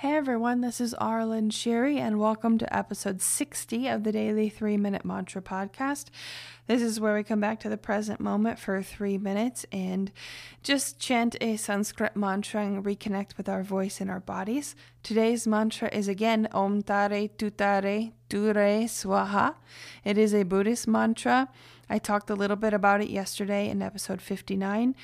Hey everyone, this is Aaralyn Shiri, and welcome to episode 60 of the Daily 3 Minute Mantra Podcast. This is where we come back to the present moment for three minutes and just chant a Sanskrit mantra and reconnect with our voice and our bodies. Today's mantra is again Om Tare Tuttare Ture Swaha. It is a Buddhist mantra. I talked a little bit about it yesterday in episode 59.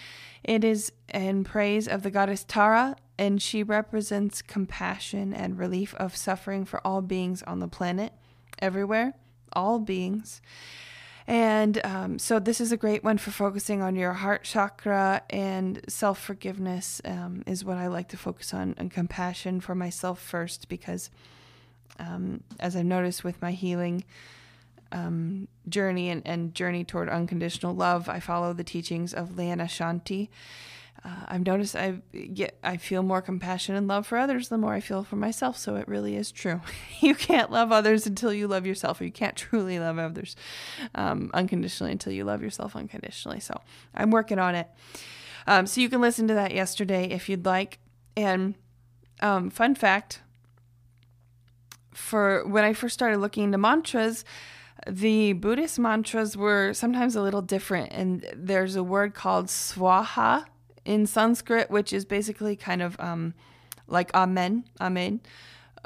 It is in praise of the goddess Tara, and she represents compassion and relief of suffering for all beings on the planet, everywhere, all beings. And um, so, this is a great one for focusing on your heart chakra and self forgiveness, um, is what I like to focus on, and compassion for myself first, because um, as I've noticed with my healing um, journey and, and journey toward unconditional love, I follow the teachings of Liana Shanti. Uh, I've noticed I get I feel more compassion and love for others the more I feel for myself. So it really is true. you can't love others until you love yourself, or you can't truly love others um, unconditionally until you love yourself unconditionally. So I'm working on it. Um, so you can listen to that yesterday if you'd like. And um, fun fact: for when I first started looking into mantras, the Buddhist mantras were sometimes a little different, and there's a word called swaha in Sanskrit, which is basically kind of um, like Amen, Amen.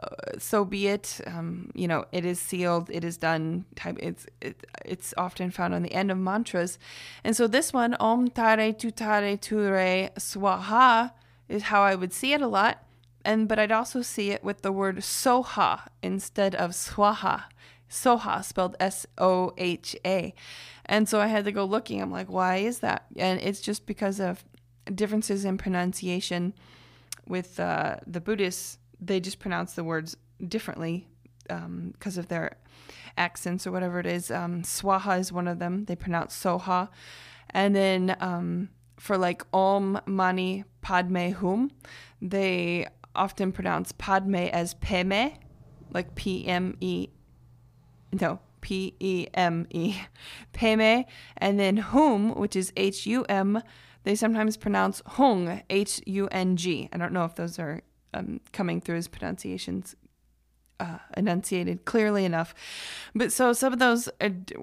Uh, so be it. Um, you know, it is sealed. It is done. Type. It's it, it's often found on the end of mantras, and so this one Om Tare Tuttare Ture Swaha is how I would see it a lot, and but I'd also see it with the word Soha instead of Swaha. Soha spelled S O H A, and so I had to go looking. I'm like, why is that? And it's just because of differences in pronunciation with uh, the Buddhists. They just pronounce the words differently because um, of their accents or whatever it is. Um, Swaha is one of them. They pronounce Soha. And then um, for like Om Mani Padme Hum, they often pronounce Padme as Peme, like P M E. No, P E M E. Peme. And then Hum, which is H U M they sometimes pronounce Hung, H U N G. I don't know if those are um, coming through as pronunciations uh, enunciated clearly enough. But so some of those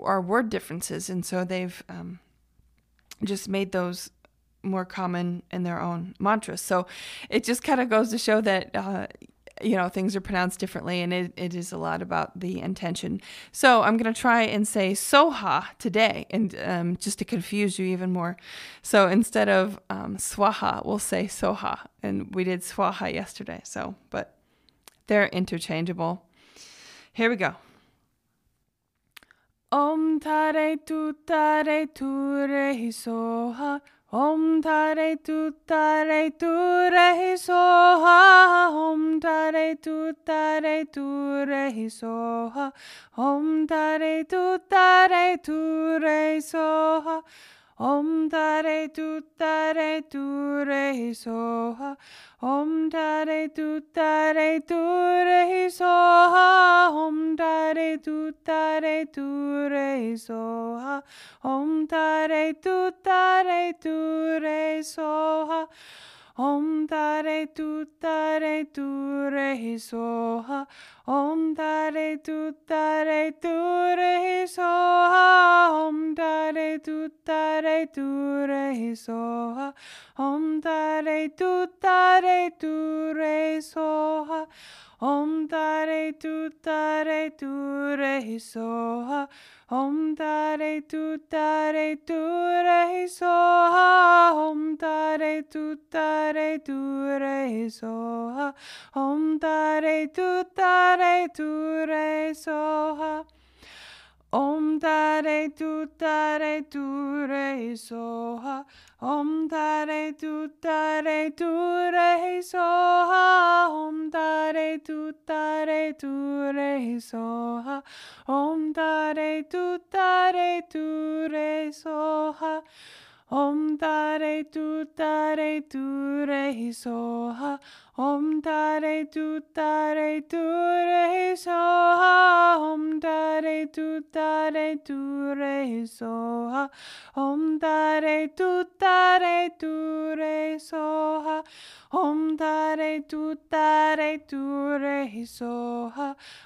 are word differences, and so they've um, just made those more common in their own mantras. So it just kind of goes to show that uh, you know things are pronounced differently and it, it is a lot about the intention. So i'm going to try and say soha today and um, just to confuse you even more. So instead of um, swaha we'll say soha and we did swaha yesterday so but they're interchangeable. Here we go. Om tare tu tare tu re soha Om tare tu tare tu re soha tare tu tare tu re soha Om tare tu tare tu re soha Om tare tu tare tu re soha Om tare tu tare tu re soha Om tare tu tare tu re soha Om tare tu tare tu re soha Om tare tu tare tu re soha Om tare tu tare tu re soha Om tare tu tare tu re soha Om tare tu tare tu re soha Om tare tu tare tu re soha Om tare tu tare tu re soha Om tare tu tare tu re soha Om tare tu tare tu re soha Om tare tu tare tu re soha Om tare tu tare tu re soha re tu ta re tu re so ha om ta re tu ta re tu re so ha om ta re tu ta re tu re so ha Om Tare Tu Tare Tu Re So Om Tare Tu Tare Tu Re So Om Tare Tu Tare Tu Re So Om Tare Tu Tare Tu Re So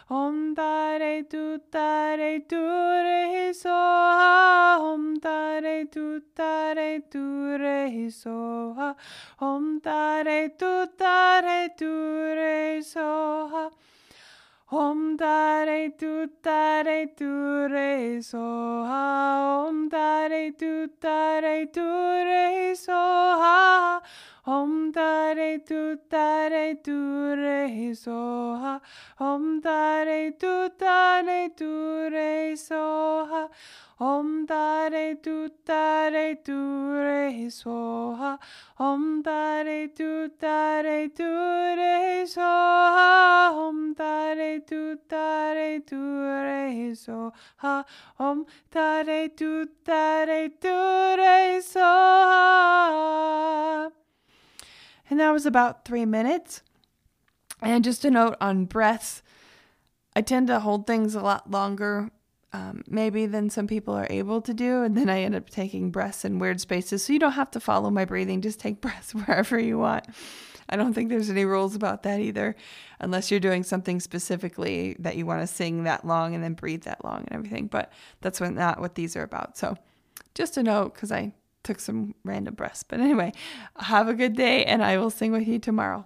Om Tare Tu Tare Tu Re So Om Tare Tu Tare Tu Re So Om Tare Tu Tare tare tu re soha. Om tare tu tare tu re soha. Om tare tu tare tu re soha. Om Tare Tu Tare Tu Re Soha. Om Tare Tu Tare Tu Re Soha. Om Tare Tu Tare Tu Re Soha. Om Tare Tu Tare Tu Re Soha. Om Tare Tu Tare Tu Re Soha. Om Tare Tu Tare Tu Re Soha. That was about three minutes. And just a note on breaths, I tend to hold things a lot longer, um, maybe than some people are able to do. And then I end up taking breaths in weird spaces. So you don't have to follow my breathing, just take breaths wherever you want. I don't think there's any rules about that either, unless you're doing something specifically that you want to sing that long and then breathe that long and everything. But that's what, not what these are about. So just a note because I took some random breaths. But anyway, have a good day and I will sing with you tomorrow.